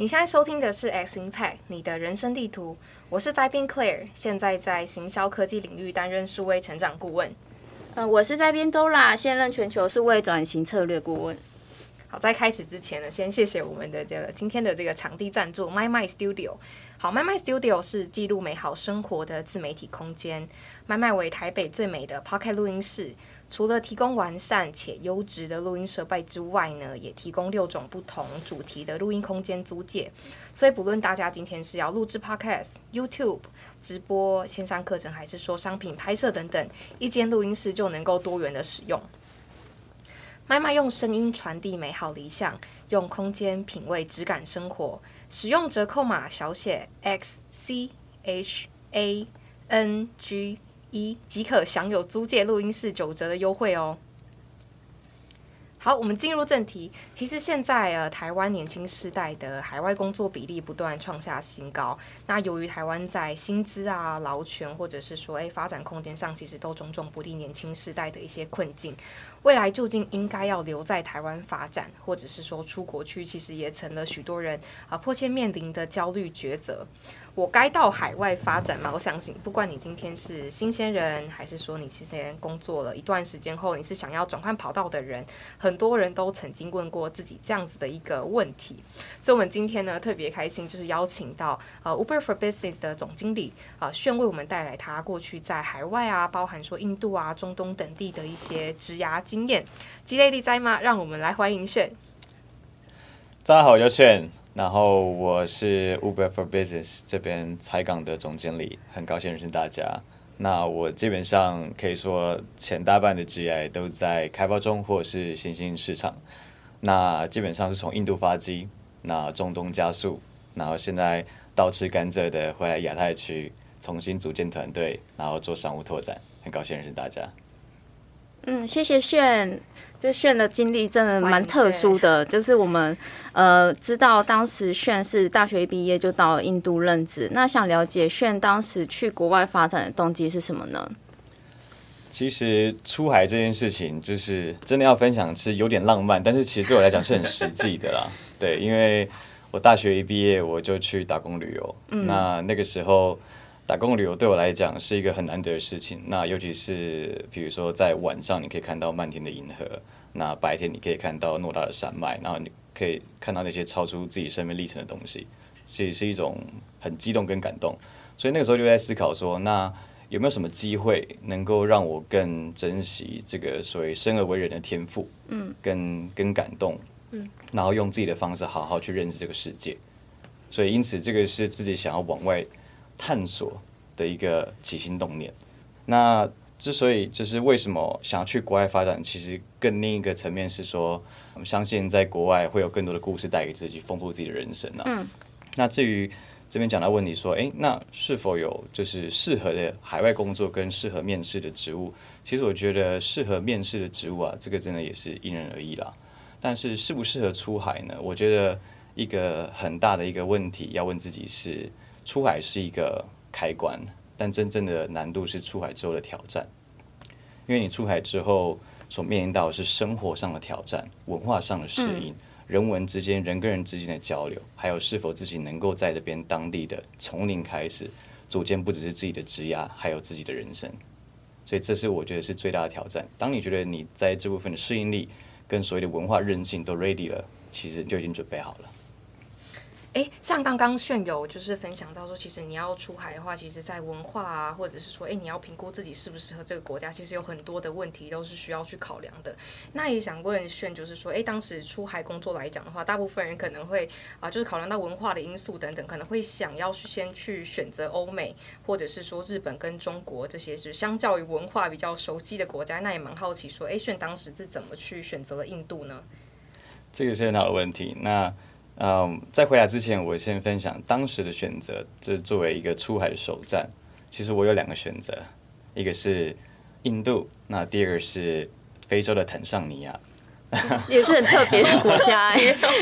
你现在收听的是 X Impact 你的人生地图，我是在编 Claire，现在在行销科技领域担任数位成长顾问。嗯，我是在编 Dora，现任全球数位转型策略顾问。好，在开始之前呢，先谢谢我们的这个今天的这个场地赞助 My My Studio。好，My My Studio 是记录美好生活的自媒体空间。My My 为台北最美的 Pocket 录音室。除了提供完善且优质的录音设备之外呢，也提供六种不同主题的录音空间租借。所以不论大家今天是要录制 Podcast、YouTube 直播、线上课程，还是说商品拍摄等等，一间录音室就能够多元的使用。麦麦用声音传递美好理想，用空间品味质感生活。使用折扣码小写 X C H A N G。一即可享有租借录音室九折的优惠哦。好，我们进入正题。其实现在呃，台湾年轻世代的海外工作比例不断创下新高。那由于台湾在薪资啊、劳权或者是说诶发展空间上，其实都种种不利年轻世代的一些困境。未来究竟应该要留在台湾发展，或者是说出国去，其实也成了许多人啊迫切面临的焦虑抉择。我该到海外发展吗？我相信，不管你今天是新鲜人，还是说你之前工作了一段时间后，你是想要转换跑道的人，很多人都曾经问过自己这样子的一个问题。所以，我们今天呢特别开心，就是邀请到呃 Uber for Business 的总经理啊炫为我们带来他过去在海外啊，包含说印度啊、中东等地的一些职涯经验。积累力在吗？让我们来欢迎炫。大家好，我叫炫。然后我是 Uber for Business 这边采港的总经理，很高兴认识大家。那我基本上可以说前大半的 GI 都在开发中或者是新兴市场。那基本上是从印度发机，那中东加速，然后现在倒吃甘蔗的回来亚太区，重新组建团队，然后做商务拓展。很高兴认识大家。嗯，谢谢炫。这炫的经历真的蛮特殊的，就是我们呃知道当时炫是大学一毕业就到印度任职。那想了解炫当时去国外发展的动机是什么呢？其实出海这件事情，就是真的要分享是有点浪漫，但是其实对我来讲是很实际的啦。对，因为我大学一毕业我就去打工旅游，那那个时候。打工旅游对我来讲是一个很难得的事情。那尤其是比如说在晚上，你可以看到漫天的银河；那白天你可以看到偌大的山脉，然后你可以看到那些超出自己生命历程的东西，所以是一种很激动跟感动。所以那个时候就在思考说，那有没有什么机会能够让我更珍惜这个所谓生而为人的天赋？嗯，跟跟感动，嗯，然后用自己的方式好好去认识这个世界。所以因此，这个是自己想要往外。探索的一个起心动念。那之所以就是为什么想要去国外发展，其实更另一个层面是说，我们相信在国外会有更多的故事带给自己，丰富自己的人生啊。嗯。那至于这边讲到问题说，哎，那是否有就是适合的海外工作跟适合面试的职务？其实我觉得适合面试的职务啊，这个真的也是因人而异啦。但是适不适合出海呢？我觉得一个很大的一个问题要问自己是。出海是一个开关，但真正的难度是出海之后的挑战。因为你出海之后所面临到的是生活上的挑战、文化上的适应、人文之间人跟人之间的交流，还有是否自己能够在这边当地的从零开始组建不只是自己的职涯，还有自己的人生。所以这是我觉得是最大的挑战。当你觉得你在这部分的适应力跟所谓的文化韧性都 ready 了，其实就已经准备好了。哎，像刚刚炫友就是分享到说，其实你要出海的话，其实，在文化啊，或者是说，哎，你要评估自己适不适合这个国家，其实有很多的问题都是需要去考量的。那也想问炫，就是说，哎，当时出海工作来讲的话，大部分人可能会啊，就是考量到文化的因素等等，可能会想要去先去选择欧美，或者是说日本跟中国这些是相较于文化比较熟悉的国家。那也蛮好奇说，哎，炫当时是怎么去选择了印度呢？这个是很好的问题。那嗯，在回来之前，我先分享当时的选择。这作为一个出海的首站，其实我有两个选择，一个是印度，那第二个是非洲的坦桑尼亚，也是很特别的国家。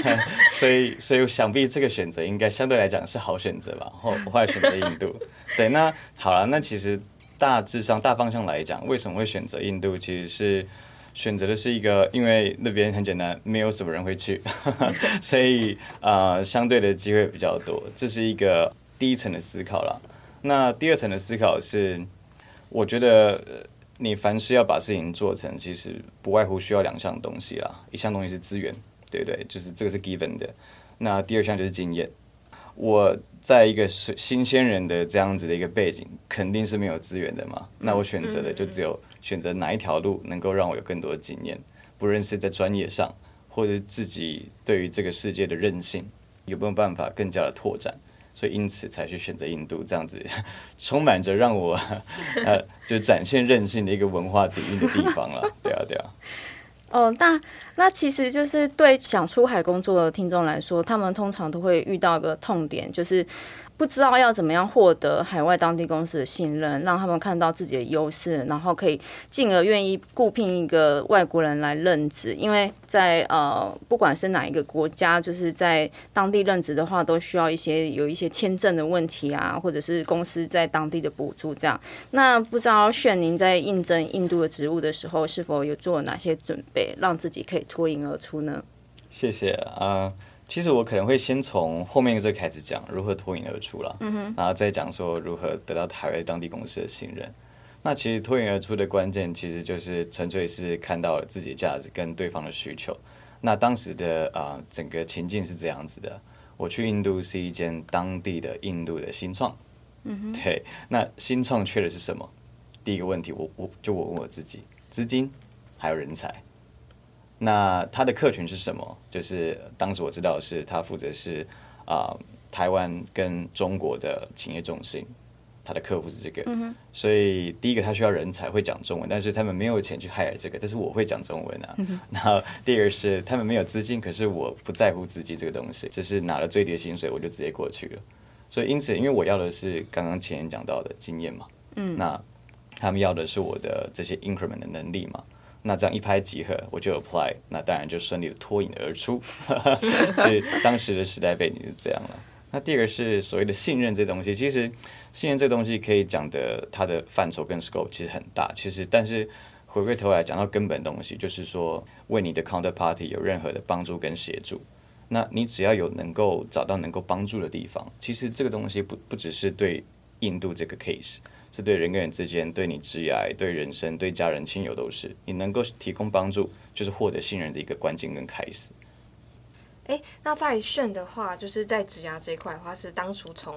所以，所以想必这个选择应该相对来讲是好选择吧。后我后来选择印度。对，那好了，那其实大致上大方向来讲，为什么会选择印度？其实是。选择的是一个，因为那边很简单，没有什么人会去，所以啊，相对的机会比较多。这是一个第一层的思考啦。那第二层的思考是，我觉得你凡事要把事情做成，其实不外乎需要两项东西啦。一项东西是资源，对不对？就是这个是 given 的。那第二项就是经验。我在一个新鲜人的这样子的一个背景，肯定是没有资源的嘛。那我选择的就只有选择哪一条路能够让我有更多的经验，不论是在专业上，或者自己对于这个世界的韧性有没有办法更加的拓展。所以因此才去选择印度这样子，充满着让我呃就展现韧性的一个文化底蕴的地方了。对啊，对啊。哦，那那其实就是对想出海工作的听众来说，他们通常都会遇到个痛点，就是。不知道要怎么样获得海外当地公司的信任，让他们看到自己的优势，然后可以进而愿意雇聘一个外国人来任职。因为在呃，不管是哪一个国家，就是在当地任职的话，都需要一些有一些签证的问题啊，或者是公司在当地的补助这样。那不知道炫您在应征印度的职务的时候，是否有做哪些准备，让自己可以脱颖而出呢？谢谢啊。其实我可能会先从后面这个开始讲如何脱颖而出了，然后再讲说如何得到台湾当地公司的信任。那其实脱颖而出的关键，其实就是纯粹是看到了自己的价值跟对方的需求。那当时的啊整个情境是这样子的：我去印度是一间当地的印度的新创，对，那新创缺的是什么？第一个问题，我我就我问我自己：资金还有人才。那他的客群是什么？就是当时我知道是他负责是啊台湾跟中国的企业中心，他的客户是这个，所以第一个他需要人才会讲中文，但是他们没有钱去 hire 这个，但是我会讲中文啊。然后第二个是他们没有资金，可是我不在乎资金这个东西，只是拿了最低的薪水我就直接过去了。所以因此，因为我要的是刚刚前面讲到的经验嘛，嗯，那他们要的是我的这些 increment 的能力嘛。那这样一拍即合，我就 apply，那当然就顺利的脱颖而出。所以当时的时代背景是这样了。那第二个是所谓的信任这东西，其实信任这东西可以讲的它的范畴跟 scope 其实很大。其实但是回归头来讲到根本东西，就是说为你的 counterparty 有任何的帮助跟协助，那你只要有能够找到能够帮助的地方，其实这个东西不不只是对印度这个 case。是对人跟人之间，对你职业、对人生、对家人亲友都是，你能够提供帮助，就是获得信任的一个关键跟开始。哎，那在炫的话，就是在职涯这一块的话，是当初从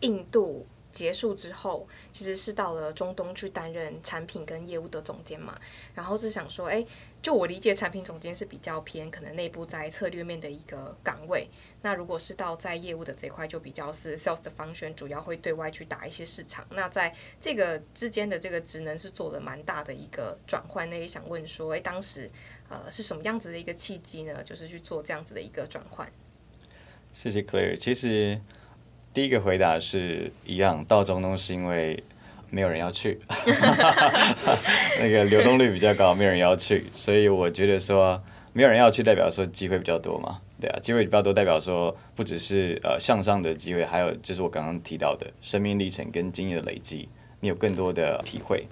印度。结束之后，其实是到了中东去担任产品跟业务的总监嘛。然后是想说，哎，就我理解，产品总监是比较偏可能内部在策略面的一个岗位。那如果是到在业务的这块，就比较是 sales 的方选，主要会对外去打一些市场。那在这个之间的这个职能是做了蛮大的一个转换。那也想问说，哎，当时呃是什么样子的一个契机呢？就是去做这样子的一个转换。谢谢 Clare，其实。第一个回答是一样，到中东是因为没有人要去，那个流动率比较高，没有人要去，所以我觉得说没有人要去，代表说机会比较多嘛，对啊，机会比较多，代表说不只是呃向上的机会，还有就是我刚刚提到的生命历程跟经验的累积，你有更多的体会。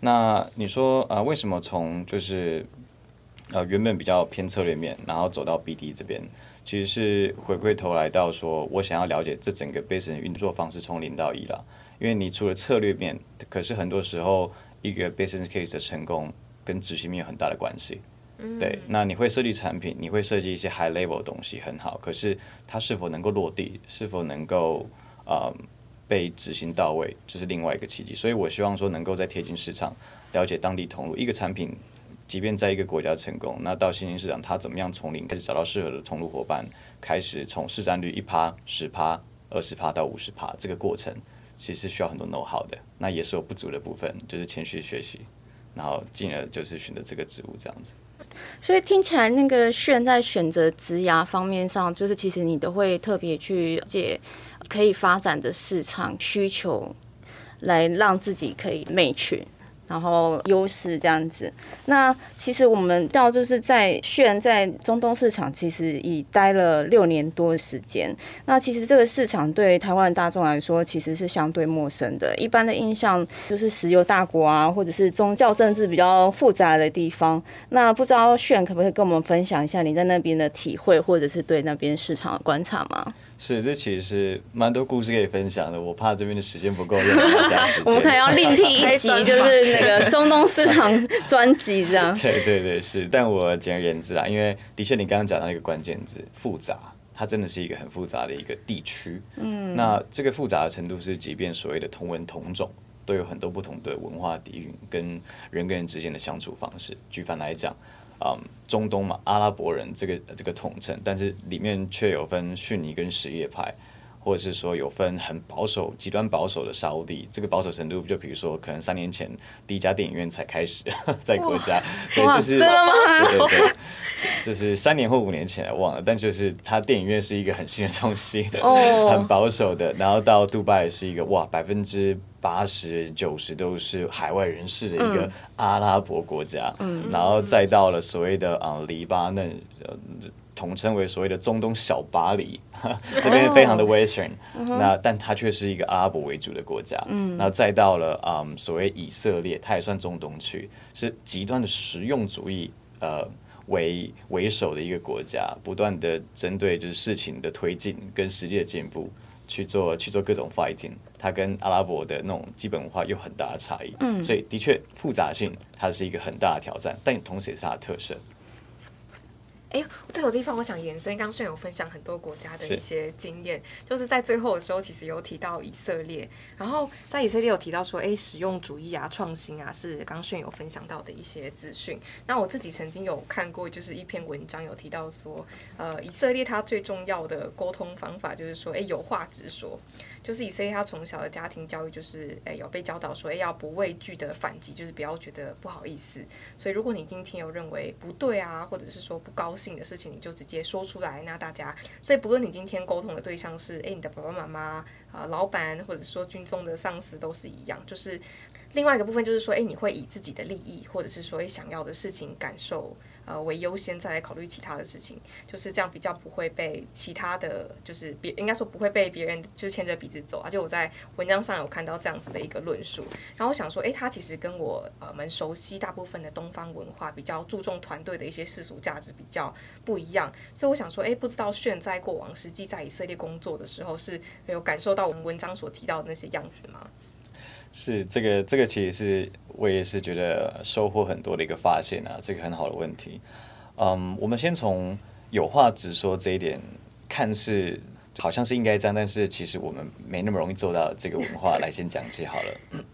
那你说啊，为什么从就是呃原本比较偏策略面，然后走到 BD 这边？其实是回归头来到说，我想要了解这整个 business 运作方式从零到一了。因为你除了策略面，可是很多时候一个 business case 的成功跟执行面有很大的关系。对，那你会设计产品，你会设计一些 high level 的东西很好，可是它是否能够落地，是否能够呃被执行到位，这是另外一个契机。所以我希望说能够在贴近市场，了解当地通路，一个产品。即便在一个国家成功，那到新兴市场，他怎么样从零开始找到适合的通路伙伴，开始从市占率一趴、十趴、二十趴到五十趴，这个过程其实需要很多 know how 的，那也是有不足的部分，就是谦虚学习，然后进而就是选择这个职务这样子。所以听起来，那个炫在选择职涯方面上，就是其实你都会特别去解可以发展的市场需求，来让自己可以 match。然后优势这样子。那其实我们到就是在炫在中东市场，其实已待了六年多的时间。那其实这个市场对台湾大众来说，其实是相对陌生的。一般的印象就是石油大国啊，或者是宗教政治比较复杂的地方。那不知道炫可不可以跟我们分享一下你在那边的体会，或者是对那边市场的观察吗？是，这其实是蛮多故事可以分享的。我怕这边的时间不够用，要加时间。我们可能要另辟一集，就是那个中东市场专辑这样。对对对，是。但我简而言之啦，因为的确你刚刚讲到一个关键字，复杂，它真的是一个很复杂的一个地区。嗯。那这个复杂的程度是，即便所谓的同文同种，都有很多不同的文化底蕴跟人跟人之间的相处方式。举凡来讲。嗯，中东嘛，阿拉伯人这个这个统称，但是里面却有分逊尼跟什叶派，或者是说有分很保守、极端保守的沙地。这个保守程度，就比如说，可能三年前第一家电影院才开始在国家，对，就是真的吗？对对对，就是三年或五年前忘了，但就是它电影院是一个很新的东西，很保守的。然后到杜拜是一个哇，百分之。八十九十都是海外人士的一个阿拉伯国家，嗯然后再到了所谓的啊黎巴嫩，呃，统称为所谓的中东小巴黎，那边非常的 Western，那但它却是一个阿拉伯为主的国家，然后再到了嗯所谓以色列，它也算中东区，是极端的实用主义呃为为首的一个国家，不断的针对就是事情的推进跟实际的进步。去做去做各种 fighting，它跟阿拉伯的那种基本文化有很大的差异，嗯，所以的确复杂性它是一个很大的挑战，但同时也是它的特色。哎，这个地方我想延伸，刚刚有分享很多国家的一些经验，就是在最后的时候，其实有提到以色列，然后在以色列有提到说，哎，实用主义啊、创新啊，是刚刚炫有分享到的一些资讯。那我自己曾经有看过，就是一篇文章有提到说，呃，以色列它最重要的沟通方法就是说，哎，有话直说。就是以色列他从小的家庭教育就是诶有被教导说诶要不畏惧的反击，就是不要觉得不好意思。所以如果你今天有认为不对啊，或者是说不高兴的事情，你就直接说出来。那大家，所以不论你今天沟通的对象是诶你的爸爸妈妈啊、老板，或者说军中的上司，都是一样。就是另外一个部分就是说，诶你会以自己的利益，或者是说诶想要的事情感受。呃，为优先再来考虑其他的事情，就是这样比较不会被其他的就是别应该说不会被别人就牵着鼻子走啊。就我在文章上有看到这样子的一个论述，然后我想说，哎，他其实跟我呃蛮熟悉大部分的东方文化比较注重团队的一些世俗价值比较不一样，所以我想说，哎，不知道炫在过往实际在以色列工作的时候是有感受到我们文章所提到的那些样子吗？是这个，这个其实是我也是觉得收获很多的一个发现啊，这个很好的问题。嗯，我们先从有话直说这一点，看似好像是应该这样，但是其实我们没那么容易做到这个文化 来先讲起好了。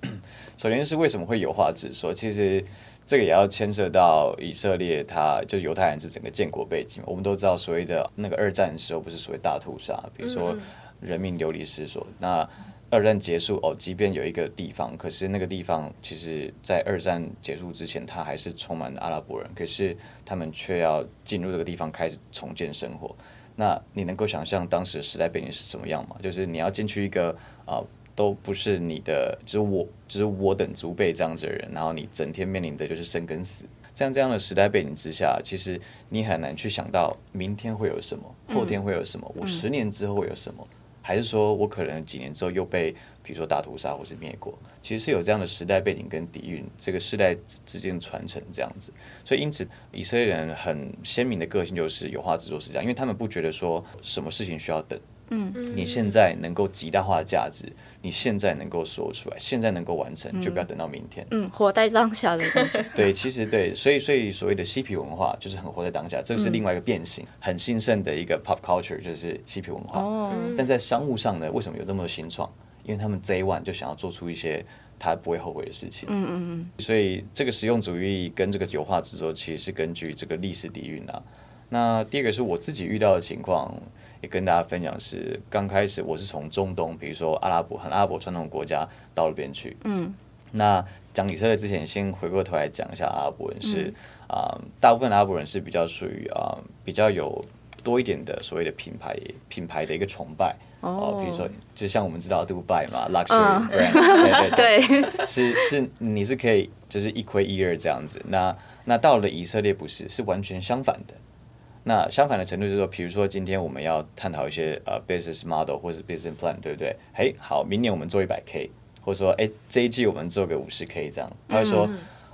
首先是为什么会有话直说，其实这个也要牵涉到以色列，它就犹太人是整个建国背景。我们都知道所谓的那个二战的时候，不是所谓大屠杀，比如说人民流离失所，那。二战结束哦，即便有一个地方，可是那个地方其实，在二战结束之前，它还是充满了阿拉伯人。可是他们却要进入这个地方开始重建生活。那你能够想象当时的时代背景是什么样吗？就是你要进去一个啊，都不是你的，就是我，就是我等族辈这样子的人，然后你整天面临的就是生跟死。在这样的时代背景之下，其实你很难去想到明天会有什么，后天会有什么，我十年之后会有什么。还是说我可能几年之后又被，比如说大屠杀或是灭国，其实是有这样的时代背景跟底蕴，这个世代之间的传承这样子。所以因此，以色列人很鲜明的个性就是有话直说，是这样，因为他们不觉得说什么事情需要等。嗯，你现在能够极大化的价值，你现在能够说出来，现在能够完成，就不要等到明天。嗯，活在当下的感觉。对，其实对，所以所以所谓的嬉皮文化就是很活在当下，这个是另外一个变形，很兴盛的一个 pop culture 就是嬉皮文化。哦。但在商务上呢，为什么有这么多新创？因为他们 day one 就想要做出一些他不会后悔的事情。嗯嗯嗯。所以这个实用主义跟这个油画制作其实是根据这个历史底蕴啊。那第二个是我自己遇到的情况。也跟大家分享是，刚开始我是从中东，比如说阿拉伯、很阿拉伯传统国家到那边去。嗯，那讲以色列之前，先回过头来讲一下阿拉伯人是啊，大部分阿拉伯人是比较属于啊比较有。多一点的所谓的品牌品牌的一个崇拜哦，比如说就像我们知道杜拜嘛，luxury brand，对对 对，是是你是可以就是一窥一二这样子。那那到了以色列不是，是完全相反的。那相反的程度就是说，比如说今天我们要探讨一些呃 business model 或者 business plan，对不对？嘿，好，明年我们做一百 k，或者说哎这一季我们做个五十 k 这样，他会说。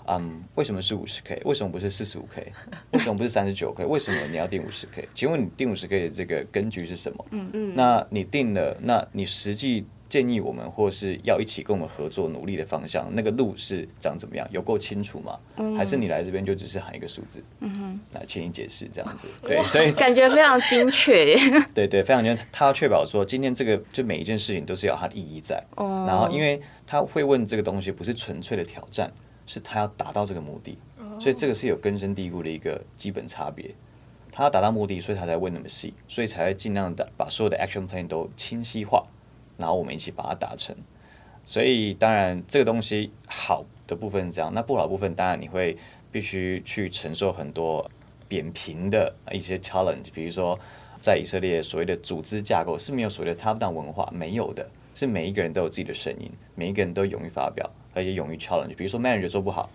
嗯，为什么是五十 K？为什么不是四十五 K？为什么不是三十九 K？为什么你要定五十 K？请问你定五十 K 的这个根据是什么？嗯嗯。那你定了，那你实际建议我们或是要一起跟我们合作努力的方向，那个路是长怎么样？有够清楚吗？还是你来这边就只是喊一个数字？嗯哼。来请你解释这样子。对，所以感觉非常精确。对对，非常精确。他要确保说，今天这个就每一件事情都是有它的意义在。哦。然后，因为他会问这个东西，不是纯粹的挑战。是他要达到这个目的，所以这个是有根深蒂固的一个基本差别。他要达到目的，所以他才问那么细，所以才会尽量的把所有的 action plan 都清晰化，然后我们一起把它达成。所以当然这个东西好的部分是这样，那不好部分当然你会必须去承受很多扁平的一些 challenge。比如说在以色列所谓的组织架构是没有所谓的 top down 文化，没有的，是每一个人都有自己的声音，每一个人都勇于发表。而且勇于 challenge，比如说 manager 做不好，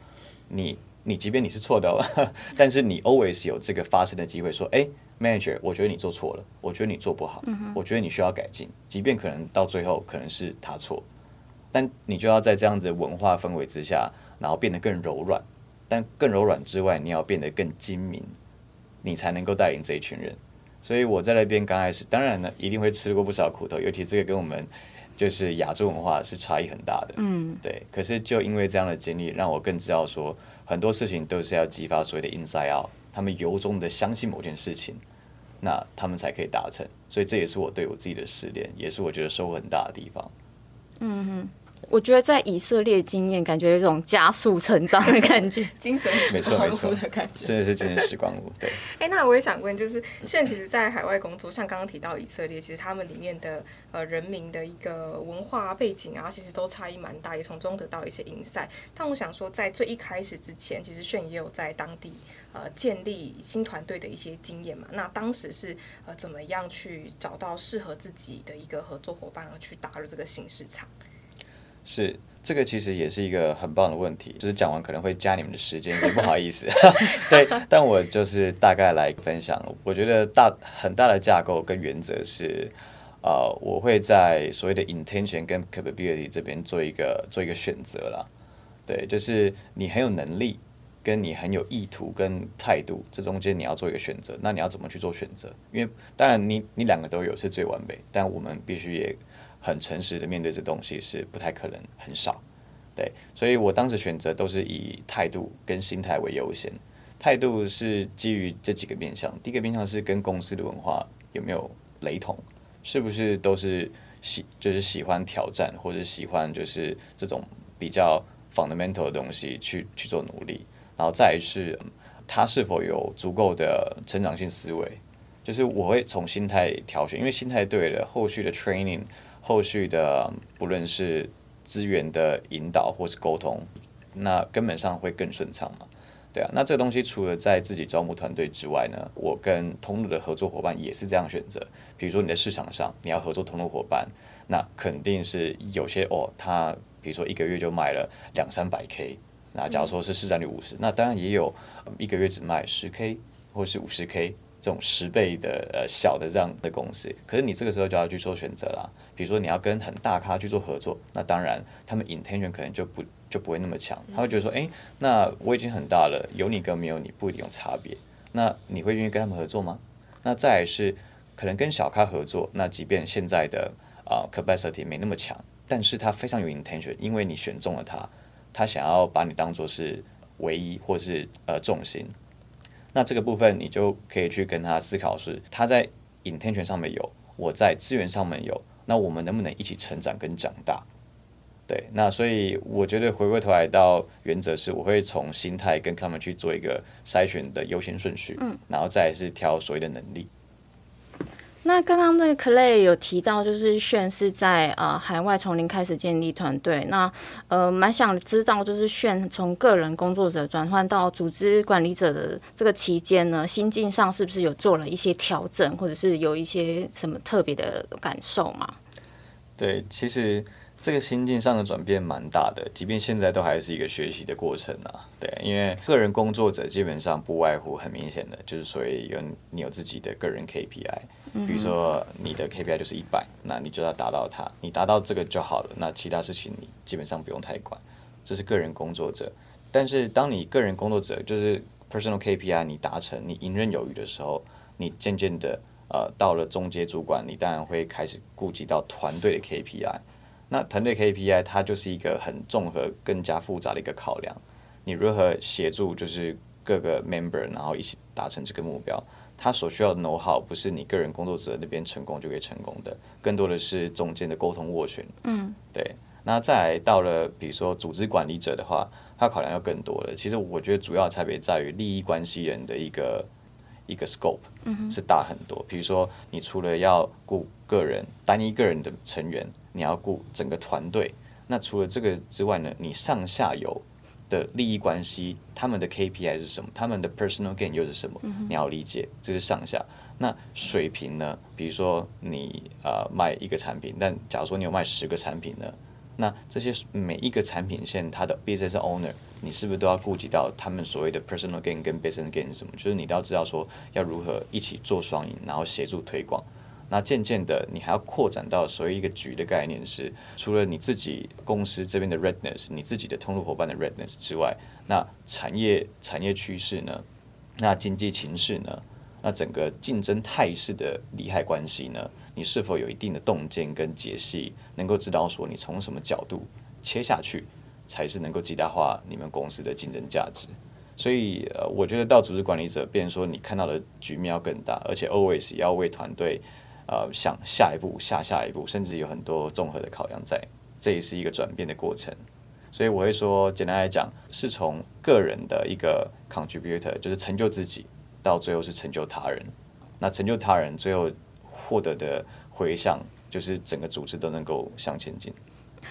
你你即便你是错的，但是你 always 有这个发声的机会，说，哎，manager，我觉得你做错了，我觉得你做不好，我觉得你需要改进，即便可能到最后可能是他错，但你就要在这样子文化氛围之下，然后变得更柔软，但更柔软之外，你要变得更精明，你才能够带领这一群人。所以我在那边刚开始，当然呢，一定会吃过不少苦头，尤其这个跟我们。就是亚洲文化是差异很大的，嗯，对。可是就因为这样的经历，让我更知道说很多事情都是要激发所谓的 inside out，他们由衷的相信某件事情，那他们才可以达成。所以这也是我对我自己的试炼，也是我觉得收获很大的地方。嗯哼。我觉得在以色列经验，感觉有一种加速成长的感觉，精神时光屋的感觉，真的是精神时光屋。对。哎，那我也想问，就是现在其实，在海外工作，像刚刚提到以色列，其实他们里面的呃人民的一个文化背景啊，其实都差异蛮大，也从中得到一些 insight。但我想说，在最一开始之前，其实炫也有在当地呃建立新团队的一些经验嘛。那当时是呃怎么样去找到适合自己的一个合作伙伴，而去打入这个新市场？是，这个其实也是一个很棒的问题，就是讲完可能会加你们的时间，不好意思。对，但我就是大概来分享。我觉得大很大的架构跟原则是，呃，我会在所谓的 intention 跟 capability 这边做一个做一个选择啦。对，就是你很有能力，跟你很有意图跟态度，这中间你要做一个选择。那你要怎么去做选择？因为当然你你两个都有是最完美，但我们必须也。很诚实的面对这东西是不太可能很少，对，所以我当时选择都是以态度跟心态为优先。态度是基于这几个面向，第一个面向是跟公司的文化有没有雷同，是不是都是喜就是喜欢挑战或者喜欢就是这种比较 fundamental 的东西去去做努力，然后再是他是否有足够的成长性思维，就是我会从心态挑选，因为心态对了，后续的 training。后续的不论是资源的引导或是沟通，那根本上会更顺畅嘛？对啊，那这个东西除了在自己招募团队之外呢，我跟通路的合作伙伴也是这样选择。比如说你在市场上你要合作通路伙伴，那肯定是有些哦，他比如说一个月就卖了两三百 K，那假如说是市占率五十，那当然也有一个月只卖十 K 或是五十 K。这种十倍的呃小的这样的公司，可是你这个时候就要去做选择啦。比如说你要跟很大咖去做合作，那当然他们 intention 可能就不就不会那么强，他会觉得说，哎，那我已经很大了，有你跟没有你不一定有差别。那你会愿意跟他们合作吗？那再是可能跟小咖合作，那即便现在的啊 capacity 没那么强，但是他非常有 intention，因为你选中了他，他想要把你当做是唯一或是呃重心。那这个部分你就可以去跟他思考，是他在 intention 上面有，我在资源上面有，那我们能不能一起成长跟长大？对，那所以我觉得回过头来到原则是，我会从心态跟他们去做一个筛选的优先顺序，嗯，然后再是挑所谓的能力。那刚刚那个 Clay 有提到，就是炫是在呃海外从零开始建立团队。那呃蛮想知道，就是炫从个人工作者转换到组织管理者的这个期间呢，心境上是不是有做了一些调整，或者是有一些什么特别的感受吗？对，其实。这个心境上的转变蛮大的，即便现在都还是一个学习的过程啊。对，因为个人工作者基本上不外乎很明显的，就是所以有你有自己的个人 KPI，比如说你的 KPI 就是一百，那你就要达到它，你达到这个就好了，那其他事情你基本上不用太管，这是个人工作者。但是当你个人工作者就是 personal KPI 你达成，你游刃有余的时候，你渐渐的呃到了中阶主管，你当然会开始顾及到团队的 KPI。那团队 KPI 它就是一个很综合、更加复杂的一个考量。你如何协助就是各个 member，然后一起达成这个目标？他所需要的 know how 不是你个人工作者那边成功就可以成功的，更多的是中间的沟通斡旋。嗯，对。那再来到了比如说组织管理者的话，他考量要更多了。其实我觉得主要差别在于利益关系人的一个一个 scope 是大很多。比如说，你除了要顾个人单一个人的成员。你要顾整个团队，那除了这个之外呢？你上下游的利益关系，他们的 KPI 是什么？他们的 personal gain 又是什么？你要理解，这是上下。那水平呢？比如说你呃卖一个产品，但假如说你有卖十个产品呢？那这些每一个产品线，它的 business owner，你是不是都要顾及到他们所谓的 personal gain 跟 business gain 是什么？就是你都要知道说要如何一起做双赢，然后协助推广。那渐渐的，你还要扩展到所谓一个局的概念是，除了你自己公司这边的 readness，你自己的通路伙伴的 readness 之外，那产业产业趋势呢？那经济情势呢？那整个竞争态势的利害关系呢？你是否有一定的洞见跟解析，能够知道说你从什么角度切下去，才是能够极大化你们公司的竞争价值？所以，呃，我觉得到组织管理者，变说你看到的局面要更大，而且 always 要为团队。呃，想下一步、下下一步，甚至有很多综合的考量在，这也是一个转变的过程。所以我会说，简单来讲，是从个人的一个 contributor，就是成就自己，到最后是成就他人。那成就他人，最后获得的回响，就是整个组织都能够向前进。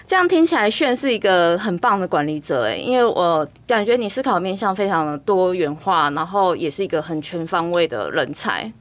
这样听起来，炫是一个很棒的管理者诶，因为我感觉你思考面向非常的多元化，然后也是一个很全方位的人才。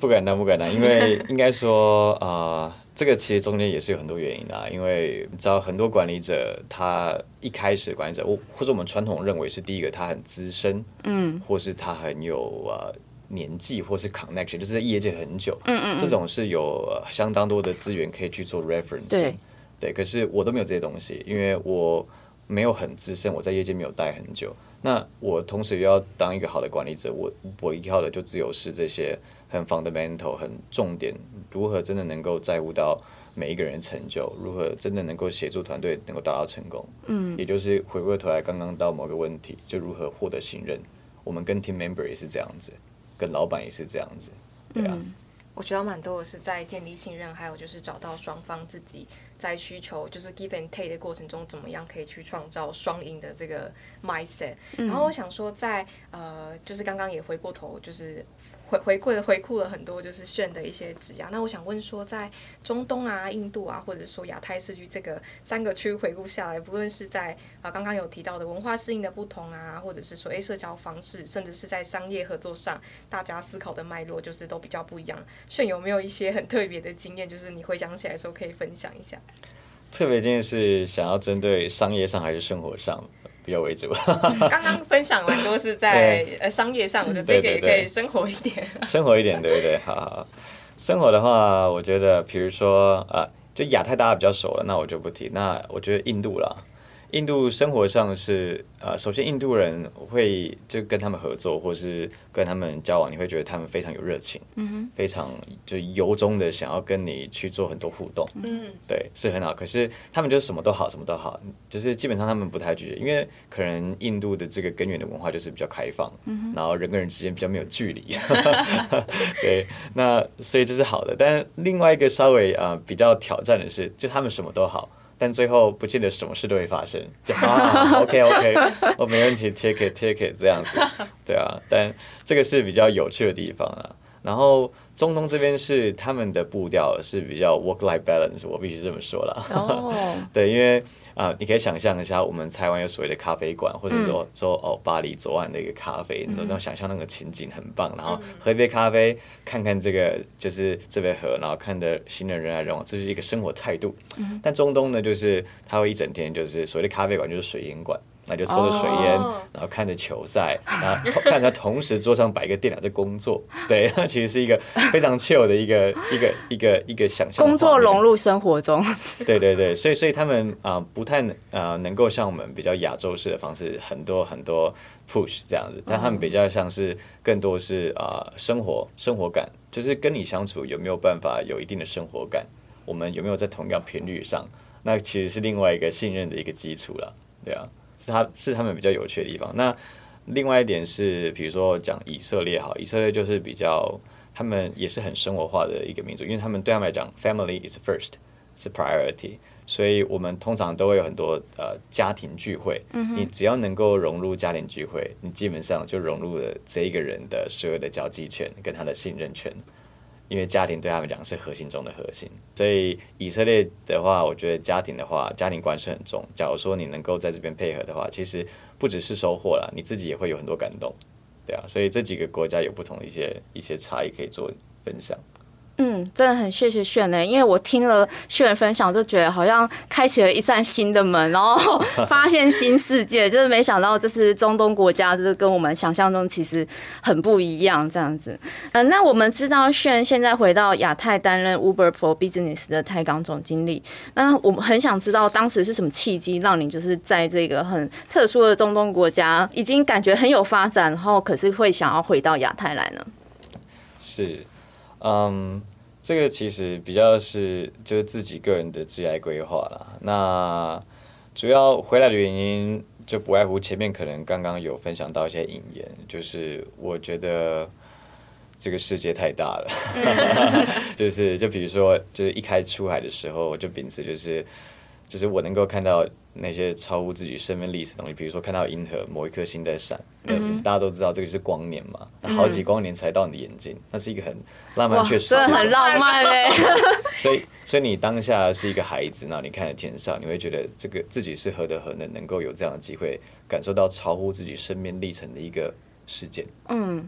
不敢当，不敢当，因为 应该说，呃，这个其实中间也是有很多原因的。因为你知道，很多管理者他一开始管理者，我或者我们传统认为是第一个，他很资深，嗯，或是他很有呃年纪，或是 connection，就是在业界很久，嗯嗯，这种是有相当多的资源可以去做 reference，对，对。可是我都没有这些东西，因为我没有很资深，我在业界没有待很久。那我同时又要当一个好的管理者，我我依靠的就只有是这些。很 fundamental，很重点，如何真的能够在乎到每一个人成就？如何真的能够协助团队能够达到成功？嗯，也就是回过头来，刚刚到某个问题，就如何获得信任？我们跟 team member 也是这样子，跟老板也是这样子，对啊。我学到蛮多的是在建立信任，还有就是找到双方自己。在需求就是 give and take 的过程中，怎么样可以去创造双赢的这个 mindset？然后我想说，在呃，就是刚刚也回过头，就是回回顾了回顾了很多就是炫的一些指压。那我想问说，在中东啊、印度啊，或者说亚太地区这个三个区回顾下来，不论是在啊刚刚有提到的文化适应的不同啊，或者是说诶社交方式，甚至是在商业合作上，大家思考的脉络就是都比较不一样。炫有没有一些很特别的经验？就是你回想起来的时候可以分享一下。特别今天是想要针对商业上还是生活上比较为主？刚刚分享完都是在呃商业上，我觉得这个也可以生活一点。生活一点，对不对？好好。生活的话，我觉得，比如说啊，就亚太大家比较熟了，那我就不提。那我觉得印度了。印度生活上是呃，首先印度人会就跟他们合作，或是跟他们交往，你会觉得他们非常有热情，嗯非常就由衷的想要跟你去做很多互动，嗯，对，是很好。可是他们就什么都好，什么都好，就是基本上他们不太拒绝，因为可能印度的这个根源的文化就是比较开放，嗯然后人跟人之间比较没有距离，对，那所以这是好的。但另外一个稍微啊比较挑战的是，就他们什么都好。但最后不见得什么事都会发生，就啊，OK OK，我没问题，take it take it 这样子，对啊，但这个是比较有趣的地方啊。然后中东这边是他们的步调是比较 work life balance，我必须这么说了。哦，对，因为啊，你可以想象一下，我们台湾有所谓的咖啡馆，或者说说哦，巴黎昨晚的一个咖啡，你总能想象那个情景很棒，然后喝一杯咖啡，看看这个就是这杯河，然后看的行人人来人往，这是一个生活态度。但中东呢，就是他会一整天就是所谓的咖啡馆就是水烟馆。那就抽着水烟，然后看着球赛，然后 看着同时桌上摆一个电脑在工作，对，那其实是一个非常 chill 的一个一个一个一个想象。工作融入生活中。对对对，所以所以他们啊不太啊能够像我们比较亚洲式的方式，很多很多 push 这样子，但他们比较像是更多是啊生活生活感，就是跟你相处有没有办法有一定的生活感，我们有没有在同样频率上，那其实是另外一个信任的一个基础了，对啊。是他是他们比较有趣的地方。那另外一点是，比如说讲以色列哈，以色列就是比较他们也是很生活化的一个民族，因为他们对他们来讲，family is first 是 priority，所以我们通常都会有很多呃家庭聚会。你只要能够融入家庭聚会，你基本上就融入了这一个人的所有的交际圈跟他的信任圈。因为家庭对他们讲是核心中的核心，所以以色列的话，我觉得家庭的话，家庭观是很重。假如说你能够在这边配合的话，其实不只是收获了，你自己也会有很多感动，对啊。所以这几个国家有不同的一些一些差异可以做分享。嗯，真的很谢谢炫呢，因为我听了炫分享，就觉得好像开启了一扇新的门，然后发现新世界，就是没想到这是中东国家，就是跟我们想象中其实很不一样这样子。嗯，那我们知道炫现在回到亚太担任 Uber for Business 的泰港总经理，那我们很想知道当时是什么契机让你就是在这个很特殊的中东国家，已经感觉很有发展，然后可是会想要回到亚太来呢？是。嗯，这个其实比较是就是自己个人的职业规划啦。那主要回来的原因就不外乎前面可能刚刚有分享到一些引言，就是我觉得这个世界太大了，就是就比如说就是一开出海的时候，我就秉持就是就是我能够看到。那些超乎自己生命历史的东西，比如说看到银河某一颗星在闪，大家都知道这个是光年嘛，好几光年才到你的眼睛，那是一个很浪漫，确实真的很浪漫嘞。所以，所以你当下是一个孩子，那你看着天上，你会觉得这个自己是何德何能，能够有这样的机会，感受到超乎自己生命历程的一个事件。嗯，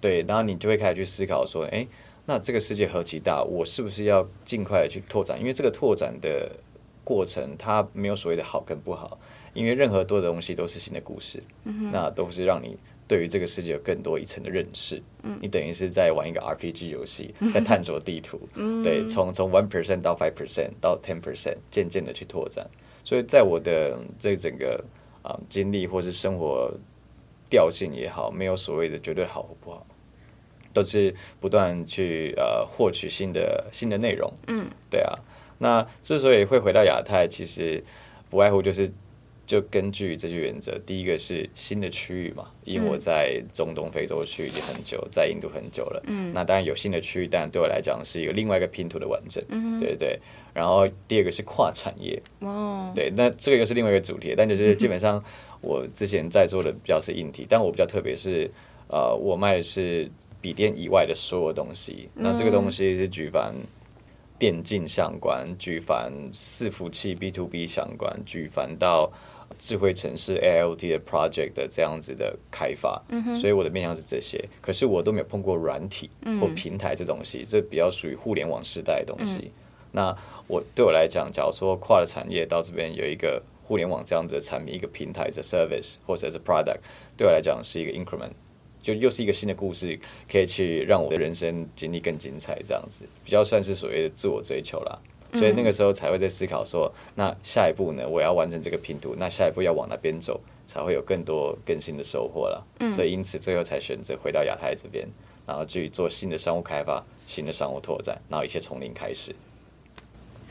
对，然后你就会开始去思考说，哎，那这个世界何其大，我是不是要尽快的去拓展？因为这个拓展的。过程它没有所谓的好跟不好，因为任何多的东西都是新的故事，那都是让你对于这个世界有更多一层的认识。你等于是在玩一个 RPG 游戏，在探索地图，对，从从 one percent 到 five percent 到 ten percent，渐渐的去拓展。所以在我的这整个啊经历或是生活调性也好，没有所谓的绝对好或不好，都是不断去呃获取新的新的内容。嗯，对啊。那之所以会回到亚太，其实不外乎就是就根据这些原则。第一个是新的区域嘛，因为我在中东、非洲区已经很久，在印度很久了。嗯，那当然有新的区域，但对我来讲是一个另外一个拼图的完整。嗯，对对。然后第二个是跨产业。哦。对，那这个又是另外一个主题。但就是基本上我之前在做的比较是硬体，但我比较特别是呃，我卖的是笔电以外的所有东西。那这个东西是举凡。电竞相关，举凡伺服器 B to B 相关，举凡到智慧城市 A L T 的 project 的这样子的开发，所以我的面向是这些。可是我都没有碰过软体或平台这东西，这比较属于互联网时代的东西。那我对我来讲，假如说跨了产业到这边有一个互联网这样子的产品，一个平台的 service 或者是 product，对我来讲是一个 increment。就又是一个新的故事，可以去让我的人生经历更精彩，这样子比较算是所谓的自我追求啦。所以那个时候才会在思考说，那下一步呢？我要完成这个拼图，那下一步要往哪边走，才会有更多更新的收获了。所以因此最后才选择回到亚太这边，然后去做新的商务开发、新的商务拓展，然后一切从零开始。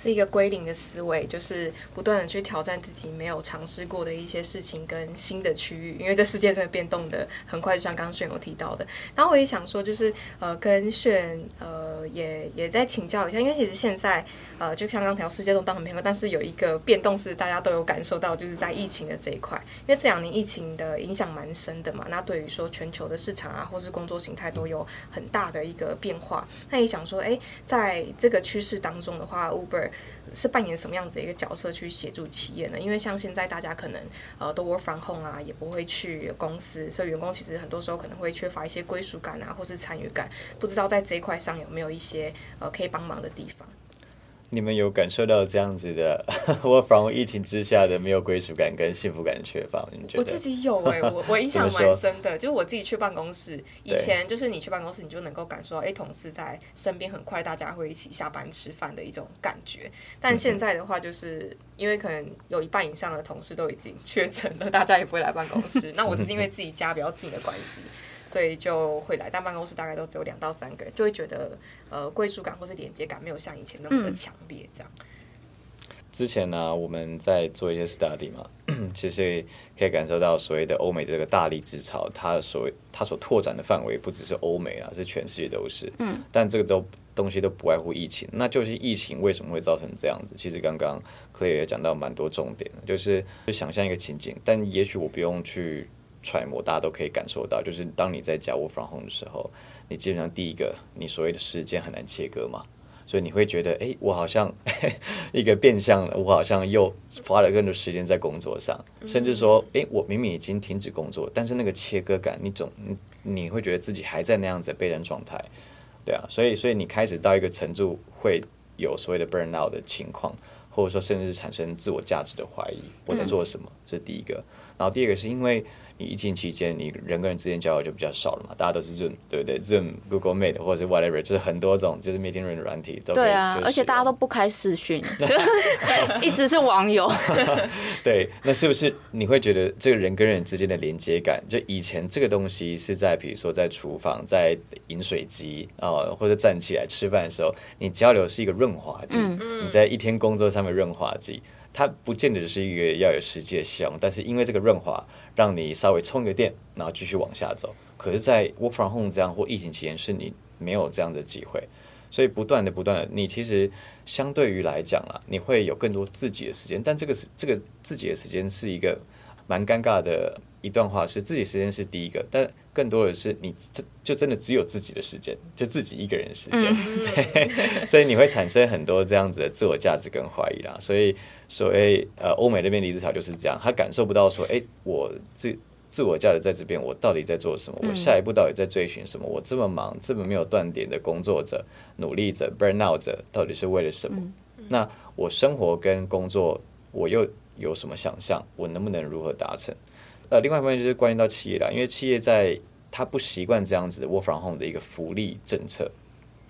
是一个归零的思维，就是不断的去挑战自己没有尝试过的一些事情跟新的区域，因为这世界真的变动的很快，就像刚刚炫有提到的。然后我也想说，就是呃，跟炫呃也也在请教一下，因为其实现在呃，就像刚条世界都当很快，但是有一个变动是大家都有感受到，就是在疫情的这一块，因为这两年疫情的影响蛮深的嘛。那对于说全球的市场啊，或是工作形态都有很大的一个变化。那也想说，哎，在这个趋势当中的话，Uber。是扮演什么样子的一个角色去协助企业呢？因为像现在大家可能呃都 work from home 啊，也不会去公司，所以员工其实很多时候可能会缺乏一些归属感啊，或是参与感。不知道在这一块上有没有一些呃可以帮忙的地方？你们有感受到这样子的，我防疫情之下的没有归属感跟幸福感的缺乏？你觉得？我自己有 哎，我我印象蛮深的，就是我自己去办公室，以前就是你去办公室，你就能够感受到，哎，同事在身边，很快大家会一起下班吃饭的一种感觉。但现在的话，就是因为可能有一半以上的同事都已经确诊了，大家也不会来办公室。那我只是因为自己家比较近的关系。所以就会来，但办公室大概都只有两到三个人，就会觉得呃归属感或是连接感没有像以前那么的强烈。这样。之前呢，我们在做一些 study 嘛，其实可以感受到所谓的欧美这个大力之潮，它所它所拓展的范围不只是欧美啊，是全世界都是。嗯。但这个都东西都不外乎疫情，那就是疫情为什么会造成这样子？其实刚刚 Clare 也讲到蛮多重点，就是就想象一个情景，但也许我不用去。揣摩，大家都可以感受到，就是当你在家 work from home 的时候，你基本上第一个，你所谓的时间很难切割嘛，所以你会觉得，哎，我好像 一个变相，我好像又花了更多时间在工作上，甚至说，哎，我明明已经停止工作，但是那个切割感，你总你会觉得自己还在那样子被人状态，对啊，所以所以你开始到一个程度，会有所谓的 burn out 的情况，或者说甚至是产生自我价值的怀疑，我在做什么？这是第一个，然后第二个是因为。你疫情期间，你人跟人之间交流就比较少了嘛，大家都是 Zoom，对不对？Zoom、Google Meet 或者是 whatever，就是很多种就是 meeting room 的软体都对啊，而且大家都不开视讯，就一直是网友。对，那是不是你会觉得这个人跟人之间的连接感，就以前这个东西是在比如说在厨房、在饮水机啊，或者站起来吃饭的时候，你交流是一个润滑剂，你在一天工作上润滑剂，它不见得是一个要有实际的效用，但是因为这个润滑。让你稍微充个电，然后继续往下走。可是，在 work from home 这样或疫情期间，是你没有这样的机会，所以不断的、不断的，你其实相对于来讲啊，你会有更多自己的时间。但这个是这个自己的时间是一个蛮尴尬的一段话，是自己时间是第一个，但更多的是你这就真的只有自己的时间，就自己一个人时间，所以你会产生很多这样子的自我价值跟怀疑啦。所以。所谓呃，欧美那边离职潮就是这样，他感受不到说，哎，我自自我价值在这边，我到底在做什么？我下一步到底在追寻什么？我这么忙，这么没有断点的工作者、努力者、burn out 者，到底是为了什么？那我生活跟工作，我又有什么想象？我能不能如何达成？呃，另外一方面就是关于到企业啦，因为企业在他不习惯这样子 work from home 的一个福利政策，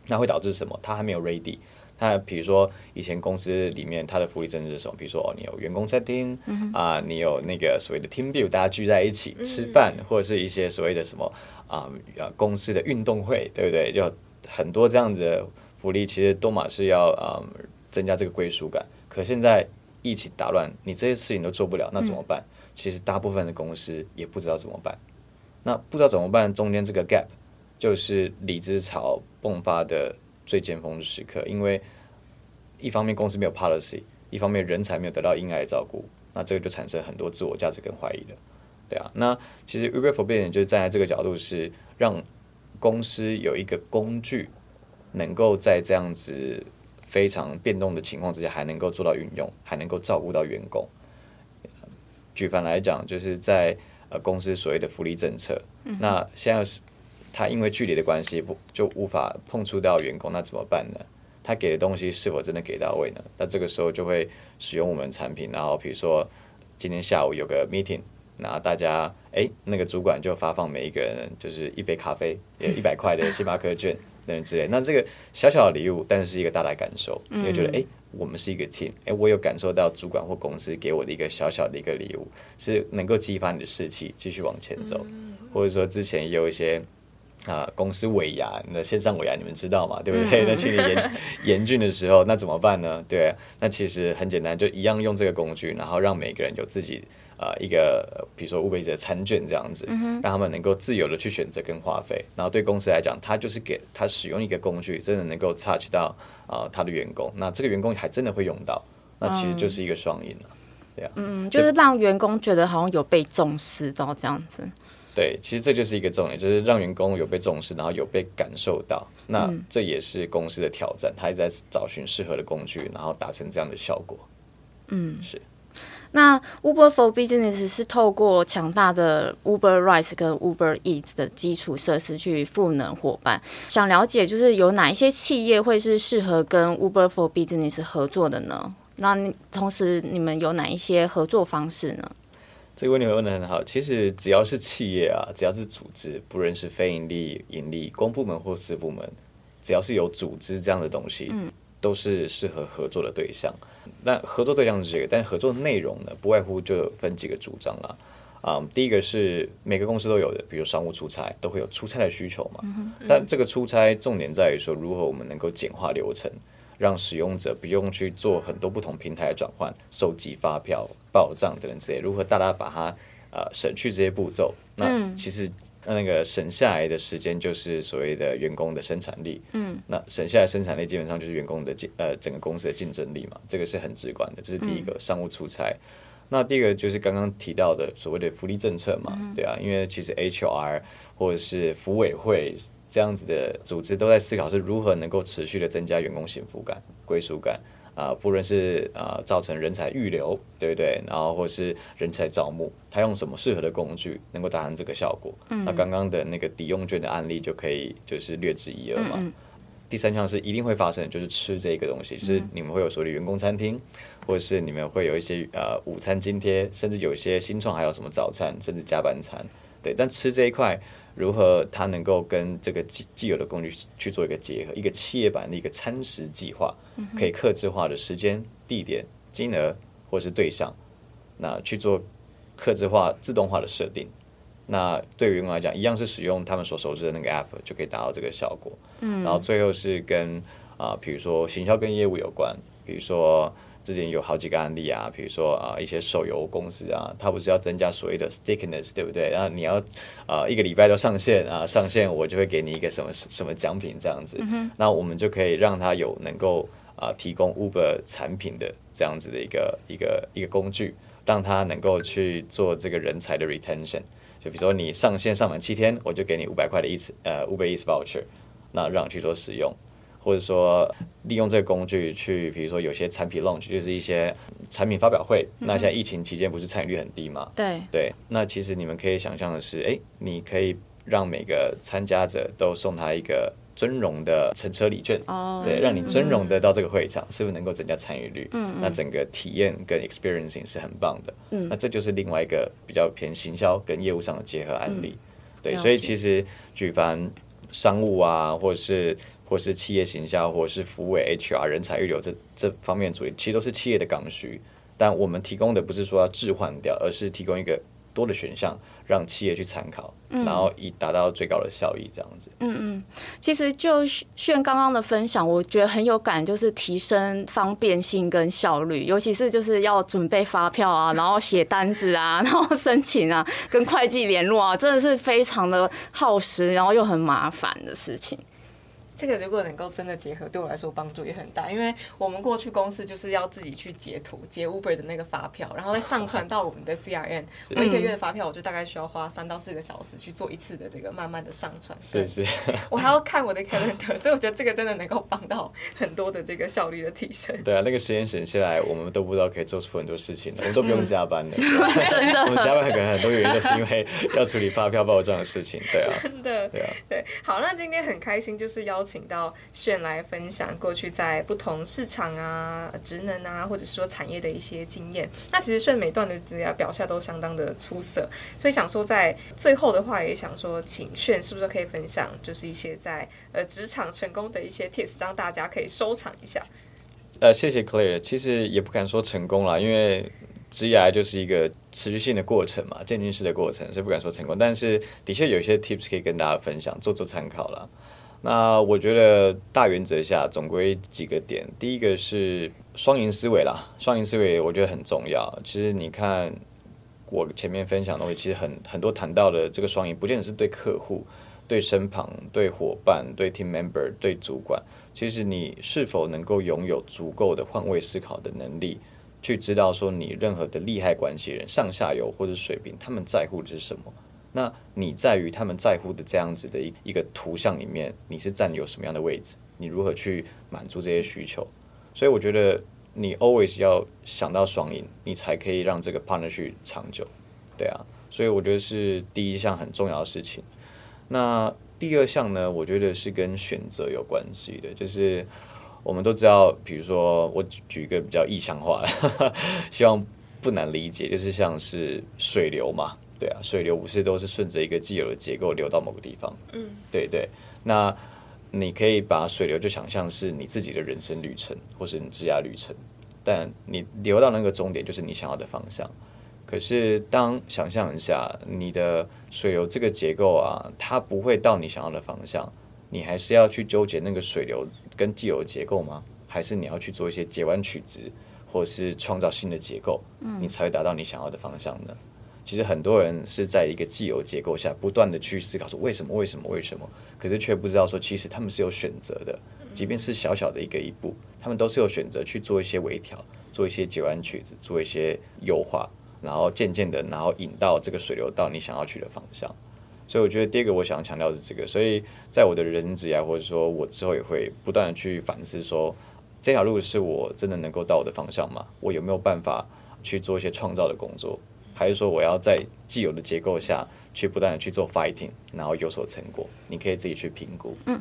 那会导致什么？他还没有 ready。那比如说，以前公司里面它的福利政策是什么？比如说，哦，你有员工餐厅，啊，你有那个所谓的 team build，大家聚在一起吃饭，或者是一些所谓的什么啊，公司的运动会，对不对？就很多这样子的福利，其实都嘛是要啊增加这个归属感。可现在疫情打乱，你这些事情都做不了，那怎么办？其实大部分的公司也不知道怎么办。那不知道怎么办，中间这个 gap 就是离职潮迸发的。最尖峰的时刻，因为一方面公司没有 policy，一方面人才没有得到应该的照顾，那这个就产生很多自我价值跟怀疑了，对啊。那其实 Uber for Business 就是站在这个角度，是让公司有一个工具，能够在这样子非常变动的情况之下，还能够做到运用，还能够照顾到员工。举凡来讲，就是在呃公司所谓的福利政策，那现在是。他因为距离的关系，不就无法碰触到员工，那怎么办呢？他给的东西是否真的给到位呢？那这个时候就会使用我们产品，然后比如说今天下午有个 meeting，然后大家哎，那个主管就发放每一个人就是一杯咖啡，有一百块的星巴克券等等之类。那这个小小的礼物，但是是一个大大感受，你会觉得哎，我们是一个 team，哎，我有感受到主管或公司给我的一个小小的一个礼物，是能够激发你的士气，继续往前走。或者说之前也有一些。啊公司尾牙，那线上尾牙你们知道嘛，对不对？那去年严严峻的时候，那怎么办呢？对，那其实很简单，就一样用这个工具，然后让每个人有自己。呃，一个比如说 Uber 的餐券这样子，让他们能够自由的去选择跟花费。然后对公司来讲，他就是给他使用一个工具，真的能够 touch 到啊他的员工。那这个员工还真的会用到，那其实就是一个双赢了，对啊。嗯，就是让员工觉得好像有被重视到这样子。对，其实这就是一个重点，就是让员工有被重视，然后有被感受到。那这也是公司的挑战，他一直在找寻适合的工具，然后达成这样的效果。嗯，是。那 Uber for Business 是透过强大的 Uber Rise 跟 Uber Eats 的基础设施去赋能伙伴。想了解，就是有哪一些企业会是适合跟 Uber for Business 合作的呢？那同时，你们有哪一些合作方式呢？这个问题问的很好。其实只要是企业啊，只要是组织，不论是非盈利、盈利、公部门或私部门，只要是有组织这样的东西，嗯，都是适合合作的对象。那合作对象是这个，但合作内容呢，不外乎就分几个主张啦。啊，第一个是每个公司都有的，比如商务出差都会有出差的需求嘛。但这个出差重点在于说，如何我们能够简化流程，让使用者不用去做很多不同平台的转换、收集发票、报账等等之类，如何大大把它呃省去这些步骤。那其实。那那个省下来的时间就是所谓的员工的生产力，嗯，那省下来生产力基本上就是员工的竞呃整个公司的竞争力嘛，这个是很直观的，这是第一个商务出差。那第二个就是刚刚提到的所谓的福利政策嘛，对啊，因为其实 HR 或者是福委会这样子的组织都在思考是如何能够持续的增加员工幸福感、归属感。啊，不论是呃造成人才预留，对不对？然后或是人才招募，他用什么适合的工具能够达成这个效果？那刚刚的那个抵用券的案例就可以就是略知一二嘛。第三项是一定会发生，就是吃这个东西，就是你们会有所谓的员工餐厅，或者是你们会有一些呃午餐津贴，甚至有一些新创还有什么早餐，甚至加班餐，对。但吃这一块。如何它能够跟这个既既有的工具去做一个结合，一个企业版的一个餐食计划，可以克制化的时间、地点、金额或是对象，那去做克制化、自动化的设定。那对于员工来讲，一样是使用他们所熟知的那个 app 就可以达到这个效果。然后最后是跟啊，比如说行销跟业务有关，比如说。之前有好几个案例啊，比如说啊一些手游公司啊，它不是要增加所谓的 stickiness，对不对？然后你要啊一个礼拜都上线啊，上线我就会给你一个什么什么奖品这样子。那我们就可以让它有能够啊提供 Uber 产品的这样子的一个一个一个工具，让它能够去做这个人才的 retention。就比如说你上线上满七天，我就给你五百块的一次呃 Uber Eats voucher，那让你去做使用。或者说利用这个工具去，比如说有些产品 launch 就是一些产品发表会。那现在疫情期间不是参与率很低嘛？对对。那其实你们可以想象的是，哎，你可以让每个参加者都送他一个尊荣的乘车礼券，对，让你尊荣的到这个会场，是不是能够增加参与率？嗯那整个体验跟 experiencing 是很棒的。嗯。那这就是另外一个比较偏行销跟业务上的结合案例。对，所以其实举凡商务啊，或者是或是企业形销，或者是服务 HR 人才预留这这方面主力，其实都是企业的刚需。但我们提供的不是说要置换掉，而是提供一个多的选项，让企业去参考，然后以达到最高的效益。这样子。嗯嗯，其实就炫刚刚的分享，我觉得很有感，就是提升方便性跟效率，尤其是就是要准备发票啊，然后写单子啊，然后申请啊，跟会计联络啊，真的是非常的耗时，然后又很麻烦的事情。这个如果能够真的结合，对我来说帮助也很大。因为我们过去公司就是要自己去截图、截 Uber 的那个发票，然后再上传到我们的 CRM。我一个月的发票，我就大概需要花三到四个小时去做一次的这个慢慢的上传。是是。我还要看我的 calendar，所以我觉得这个真的能够帮到很多的这个效率的提升。对啊，那个时间省下来，我们都不知道可以做出很多事情，我们都不用加班了。真的。我们加班可能很多原因都是因为要处理发票报账的事情。对啊。真的。对啊。对，好，那今天很开心，就是邀请到炫。来分享过去在不同市场啊、职能啊，或者是说产业的一些经验。那其实炫每段的资料表现都相当的出色，所以想说在最后的话，也想说请炫是不是可以分享，就是一些在呃职场成功的一些 tips，让大家可以收藏一下。呃，谢谢 Claire。其实也不敢说成功了，因为职涯就是一个持续性的过程嘛，渐进式的过程，所以不敢说成功，但是的确有一些 tips 可以跟大家分享，做做参考了。那我觉得大原则下总归几个点，第一个是双赢思维啦，双赢思维我觉得很重要。其实你看我前面分享的东西，其实很很多谈到的这个双赢，不见得是对客户、对身旁、对伙伴、对 team member、对主管，其实你是否能够拥有足够的换位思考的能力，去知道说你任何的利害关系人、上下游或者水平，他们在乎的是什么？那你在于他们在乎的这样子的一一个图像里面，你是占有什么样的位置？你如何去满足这些需求？所以我觉得你 always 要想到双赢，你才可以让这个 partnership 长久，对啊。所以我觉得是第一项很重要的事情。那第二项呢，我觉得是跟选择有关系的，就是我们都知道，比如说我举一个比较意象化的，希望不难理解，就是像是水流嘛。对啊，水流不是都是顺着一个既有的结构流到某个地方。嗯，对对。那你可以把水流就想象是你自己的人生旅程，或是你职业旅程。但你流到那个终点，就是你想要的方向。可是当想象一下，你的水流这个结构啊，它不会到你想要的方向，你还是要去纠结那个水流跟既有的结构吗？还是你要去做一些截弯取直，或是创造新的结构，你才会达到你想要的方向呢？其实很多人是在一个既有结构下不断的去思考说为什么为什么为什么，可是却不知道说其实他们是有选择的，即便是小小的一个一步，他们都是有选择去做一些微调，做一些截弯曲子，做一些优化，然后渐渐的，然后引到这个水流到你想要去的方向。所以我觉得第二个我想强调是这个，所以在我的人生职业或者说我之后也会不断的去反思说这条路是我真的能够到我的方向吗？我有没有办法去做一些创造的工作？还是说我要在既有的结构下去不断的去做 fighting，然后有所成果，你可以自己去评估。嗯，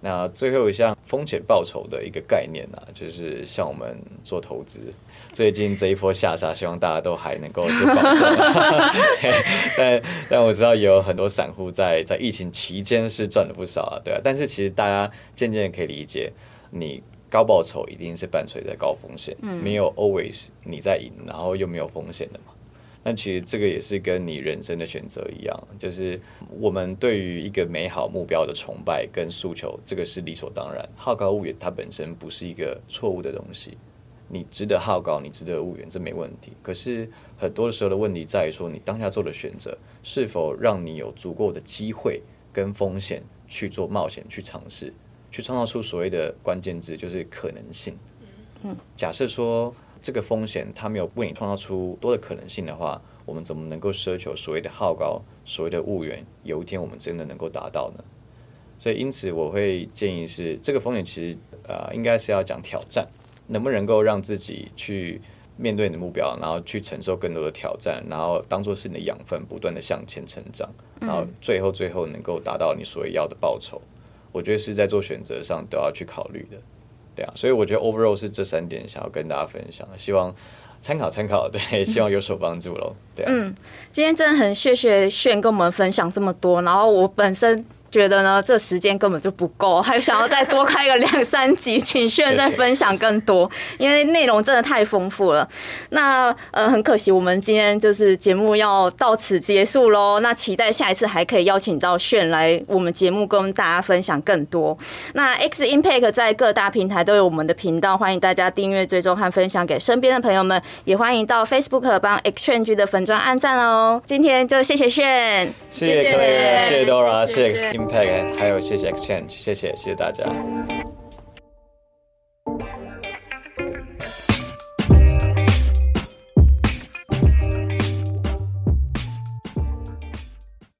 那最后一项风险报酬的一个概念呢，就是像我们做投资，最近这一波下杀，希望大家都还能够去保重。但但我知道有很多散户在在疫情期间是赚了不少啊，对啊。但是其实大家渐渐可以理解，你高报酬一定是伴随着高风险，没有 always 你在赢，然后又没有风险的嘛。但其实这个也是跟你人生的选择一样，就是我们对于一个美好目标的崇拜跟诉求，这个是理所当然。好高骛远，它本身不是一个错误的东西。你值得好高，你值得骛远，这没问题。可是很多的时候的问题在于说，你当下做的选择是否让你有足够的机会跟风险去做冒险、去尝试、去创造出所谓的关键字，就是可能性。嗯，假设说。这个风险，它没有为你创造出多的可能性的话，我们怎么能够奢求所谓的好高、所谓的物远，有一天我们真的能够达到呢？所以，因此我会建议是，这个风险其实呃，应该是要讲挑战，能不能够让自己去面对你的目标，然后去承受更多的挑战，然后当做是你的养分，不断的向前成长，然后最后最后能够达到你所要的报酬。我觉得是在做选择上都要去考虑的。对啊，所以我觉得 overall 是这三点想要跟大家分享，希望参考参考，对，希望有所帮助喽。对啊，嗯，今天真的很谢谢炫跟我们分享这么多，然后我本身。觉得呢，这时间根本就不够，还想要再多开个两三集，请炫再分享更多，因为内容真的太丰富了。那呃，很可惜，我们今天就是节目要到此结束喽。那期待下一次还可以邀请到炫来我们节目跟大家分享更多。那 X Impact 在各大平台都有我们的频道，欢迎大家订阅、追踪和分享给身边的朋友们，也欢迎到 Facebook 帮 Exchange 的粉砖按赞哦。今天就谢谢炫，谢谢谢谢 Dora，谢谢。Impact，还有谢谢 Exchange，谢谢谢谢大家。